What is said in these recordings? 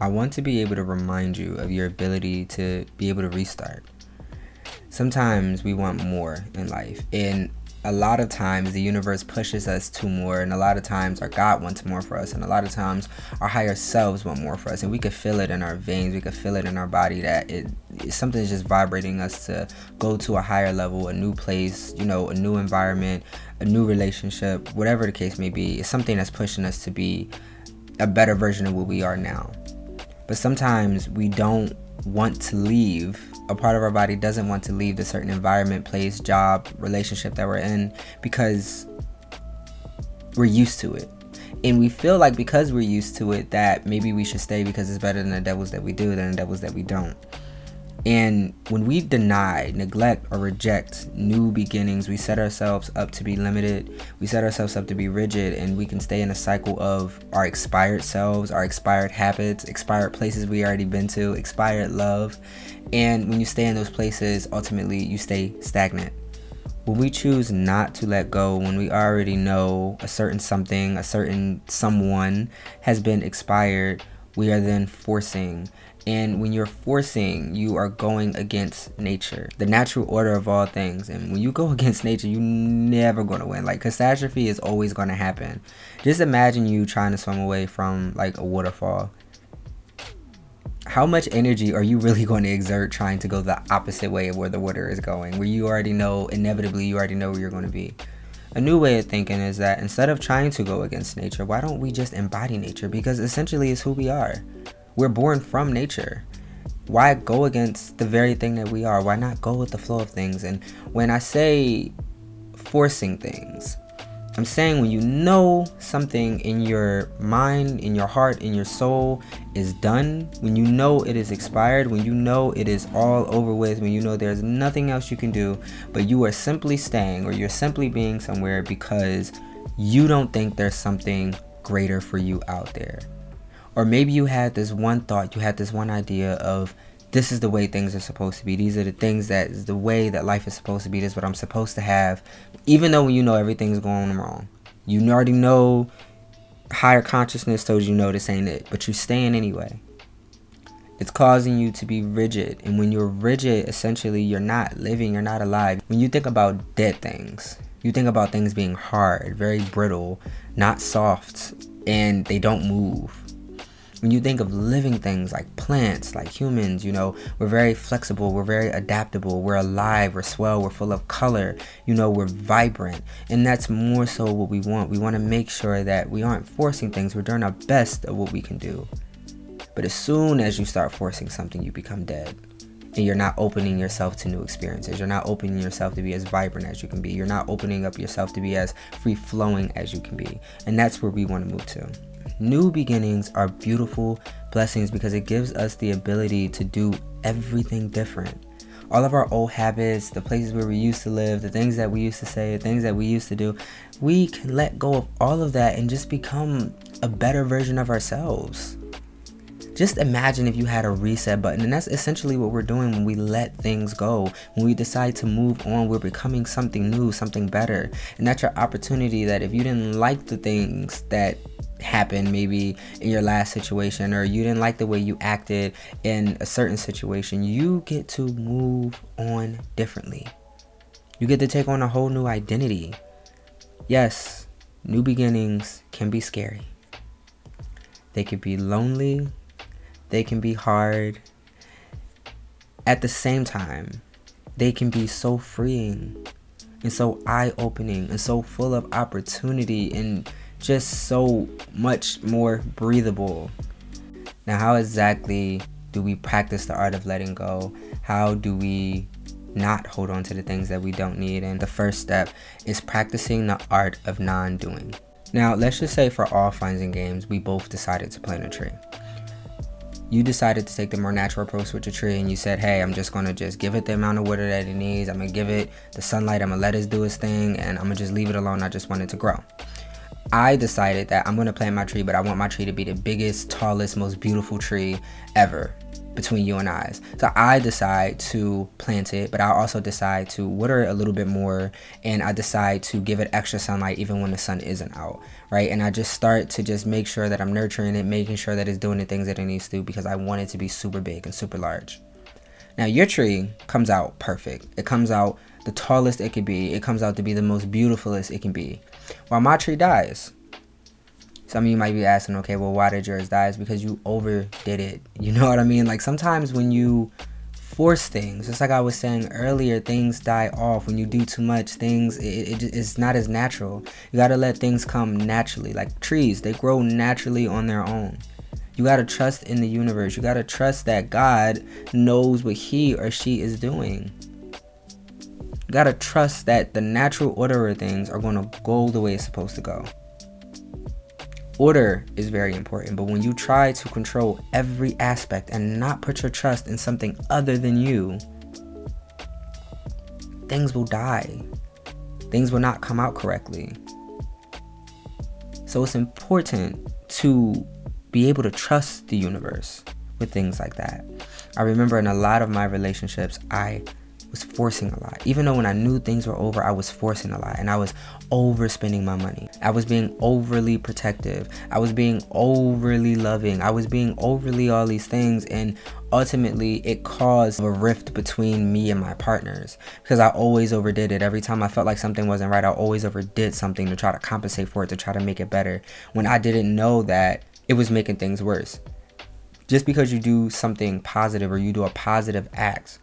I want to be able to remind you of your ability to be able to restart. Sometimes we want more in life, and a lot of times the universe pushes us to more, and a lot of times our God wants more for us, and a lot of times our higher selves want more for us, and we could feel it in our veins, we could feel it in our body that it something is just vibrating us to go to a higher level, a new place, you know, a new environment, a new relationship, whatever the case may be. It's something that's pushing us to be a better version of what we are now. But sometimes we don't want to leave a part of our body doesn't want to leave the certain environment, place, job, relationship that we're in because we're used to it. And we feel like because we're used to it that maybe we should stay because it's better than the devils that we do than the devils that we don't. And when we deny, neglect, or reject new beginnings, we set ourselves up to be limited. We set ourselves up to be rigid, and we can stay in a cycle of our expired selves, our expired habits, expired places we already been to, expired love. And when you stay in those places, ultimately you stay stagnant. When we choose not to let go, when we already know a certain something, a certain someone has been expired, we are then forcing and when you're forcing, you are going against nature, the natural order of all things. And when you go against nature, you're never going to win. Like, catastrophe is always going to happen. Just imagine you trying to swim away from, like, a waterfall. How much energy are you really going to exert trying to go the opposite way of where the water is going, where you already know, inevitably, you already know where you're going to be? A new way of thinking is that instead of trying to go against nature, why don't we just embody nature? Because essentially, it's who we are. We're born from nature. Why go against the very thing that we are? Why not go with the flow of things? And when I say forcing things, I'm saying when you know something in your mind, in your heart, in your soul is done, when you know it is expired, when you know it is all over with, when you know there's nothing else you can do, but you are simply staying or you're simply being somewhere because you don't think there's something greater for you out there. Or maybe you had this one thought, you had this one idea of this is the way things are supposed to be. These are the things that is the way that life is supposed to be. This is what I'm supposed to have. Even though you know everything's going wrong. You already know higher consciousness told you no, this ain't it. But you're staying anyway. It's causing you to be rigid. And when you're rigid, essentially you're not living, you're not alive. When you think about dead things, you think about things being hard, very brittle, not soft, and they don't move when you think of living things like plants, like humans, you know, we're very flexible, we're very adaptable, we're alive, we're swell, we're full of color, you know, we're vibrant. And that's more so what we want. We want to make sure that we aren't forcing things, we're doing our best of what we can do. But as soon as you start forcing something, you become dead. And you're not opening yourself to new experiences. You're not opening yourself to be as vibrant as you can be. You're not opening up yourself to be as free flowing as you can be. And that's where we want to move to. New beginnings are beautiful blessings because it gives us the ability to do everything different. All of our old habits, the places where we used to live, the things that we used to say, the things that we used to do, we can let go of all of that and just become a better version of ourselves. Just imagine if you had a reset button, and that's essentially what we're doing when we let things go. When we decide to move on, we're becoming something new, something better. And that's your opportunity that if you didn't like the things that happened maybe in your last situation or you didn't like the way you acted in a certain situation, you get to move on differently. You get to take on a whole new identity. Yes, new beginnings can be scary. They can be lonely, they can be hard. At the same time, they can be so freeing and so eye opening and so full of opportunity and just so much more breathable. Now, how exactly do we practice the art of letting go? How do we not hold on to the things that we don't need? And the first step is practicing the art of non doing. Now, let's just say for all finds and games, we both decided to plant a tree. You decided to take the more natural approach with the tree and you said, hey, I'm just gonna just give it the amount of water that it needs. I'm gonna give it the sunlight. I'm gonna let it do its thing and I'm gonna just leave it alone. I just want it to grow. I decided that I'm gonna plant my tree, but I want my tree to be the biggest, tallest, most beautiful tree ever. between you and I. So I decide to plant it, but I also decide to water it a little bit more and I decide to give it extra sunlight even when the sun isn't out, right? And I just start to just make sure that I'm nurturing it, making sure that it's doing the things that it needs to because I want it to be super big and super large. Now, your tree comes out perfect. It comes out the tallest it could be. It comes out to be the most beautifulest it can be. While my tree dies, some of you might be asking, okay, well, why did yours die? It's because you overdid it. You know what I mean? Like sometimes when you force things, just like I was saying earlier, things die off. When you do too much, things it, it, it's not as natural. You gotta let things come naturally. Like trees, they grow naturally on their own. You gotta trust in the universe. You gotta trust that God knows what He or she is doing. Gotta trust that the natural order of things are gonna go the way it's supposed to go. Order is very important, but when you try to control every aspect and not put your trust in something other than you, things will die. Things will not come out correctly. So it's important to be able to trust the universe with things like that. I remember in a lot of my relationships, I forcing a lot. Even though when I knew things were over, I was forcing a lot and I was overspending my money. I was being overly protective. I was being overly loving. I was being overly all these things and ultimately it caused a rift between me and my partners because I always overdid it. Every time I felt like something wasn't right, I always overdid something to try to compensate for it, to try to make it better when I didn't know that it was making things worse. Just because you do something positive or you do a positive act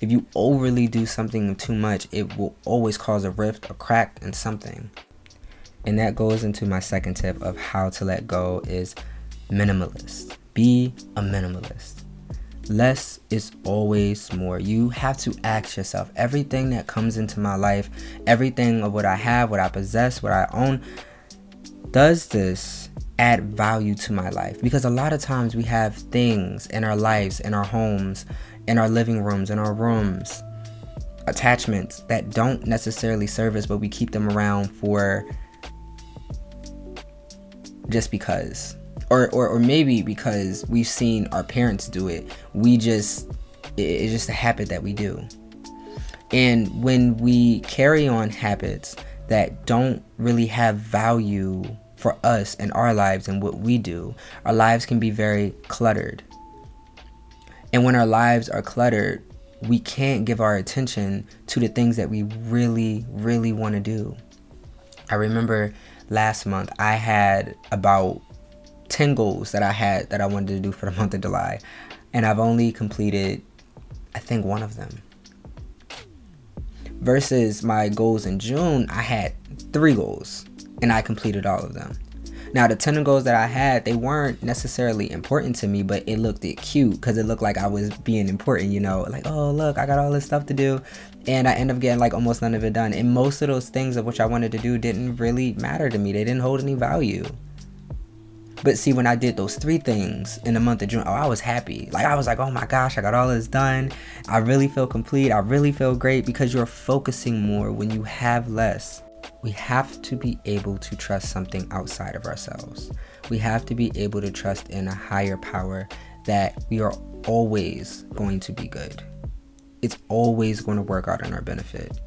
if you overly do something too much, it will always cause a rift, a crack, and something. And that goes into my second tip of how to let go is minimalist. Be a minimalist. Less is always more. You have to ask yourself everything that comes into my life, everything of what I have, what I possess, what I own, does this add value to my life? Because a lot of times we have things in our lives, in our homes, in our living rooms, in our rooms, attachments that don't necessarily serve us, but we keep them around for just because. Or, or, or maybe because we've seen our parents do it. We just, it's just a habit that we do. And when we carry on habits that don't really have value for us and our lives and what we do, our lives can be very cluttered. And when our lives are cluttered, we can't give our attention to the things that we really, really want to do. I remember last month I had about 10 goals that I had that I wanted to do for the month of July, and I've only completed, I think, one of them. Versus my goals in June, I had three goals and I completed all of them. Now the ten goals that I had, they weren't necessarily important to me, but it looked it cute because it looked like I was being important, you know, like oh look, I got all this stuff to do, and I end up getting like almost none of it done. And most of those things of which I wanted to do didn't really matter to me. They didn't hold any value. But see, when I did those three things in the month of June, oh, I was happy. Like I was like, oh my gosh, I got all this done. I really feel complete. I really feel great because you're focusing more when you have less we have to be able to trust something outside of ourselves. We have to be able to trust in a higher power that we are always going to be good. It's always going to work out in our benefit.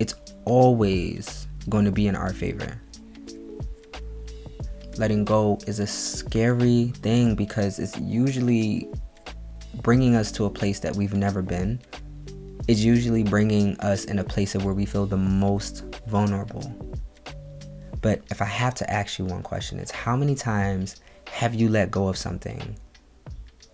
It's always going to be in our favor. Letting go is a scary thing because it's usually bringing us to a place that we've never been It's usually bringing us in a place of where we feel the most vulnerable. But if I have to ask you one question, it's how many times have you let go of something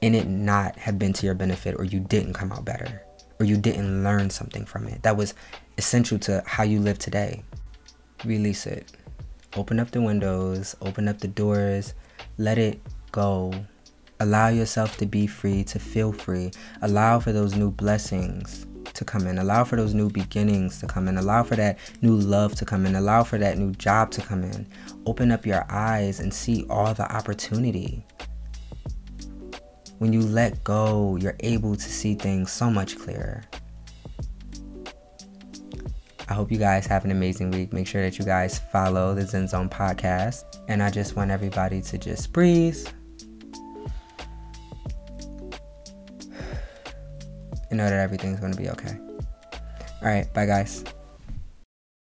and it not have been to your benefit or you didn't come out better or you didn't learn something from it that was essential to how you live today? Release it. Open up the windows, open up the doors, let it go. Allow yourself to be free, to feel free. Allow for those new blessings to come in. Allow for those new beginnings to come in. Allow for that new love to come in. Allow for that new job to come in. Open up your eyes and see all the opportunity. When you let go, you're able to see things so much clearer. I hope you guys have an amazing week. Make sure that you guys follow the Zen Zone podcast. And I just want everybody to just breathe and know that everything's going to be okay. All right, bye, guys.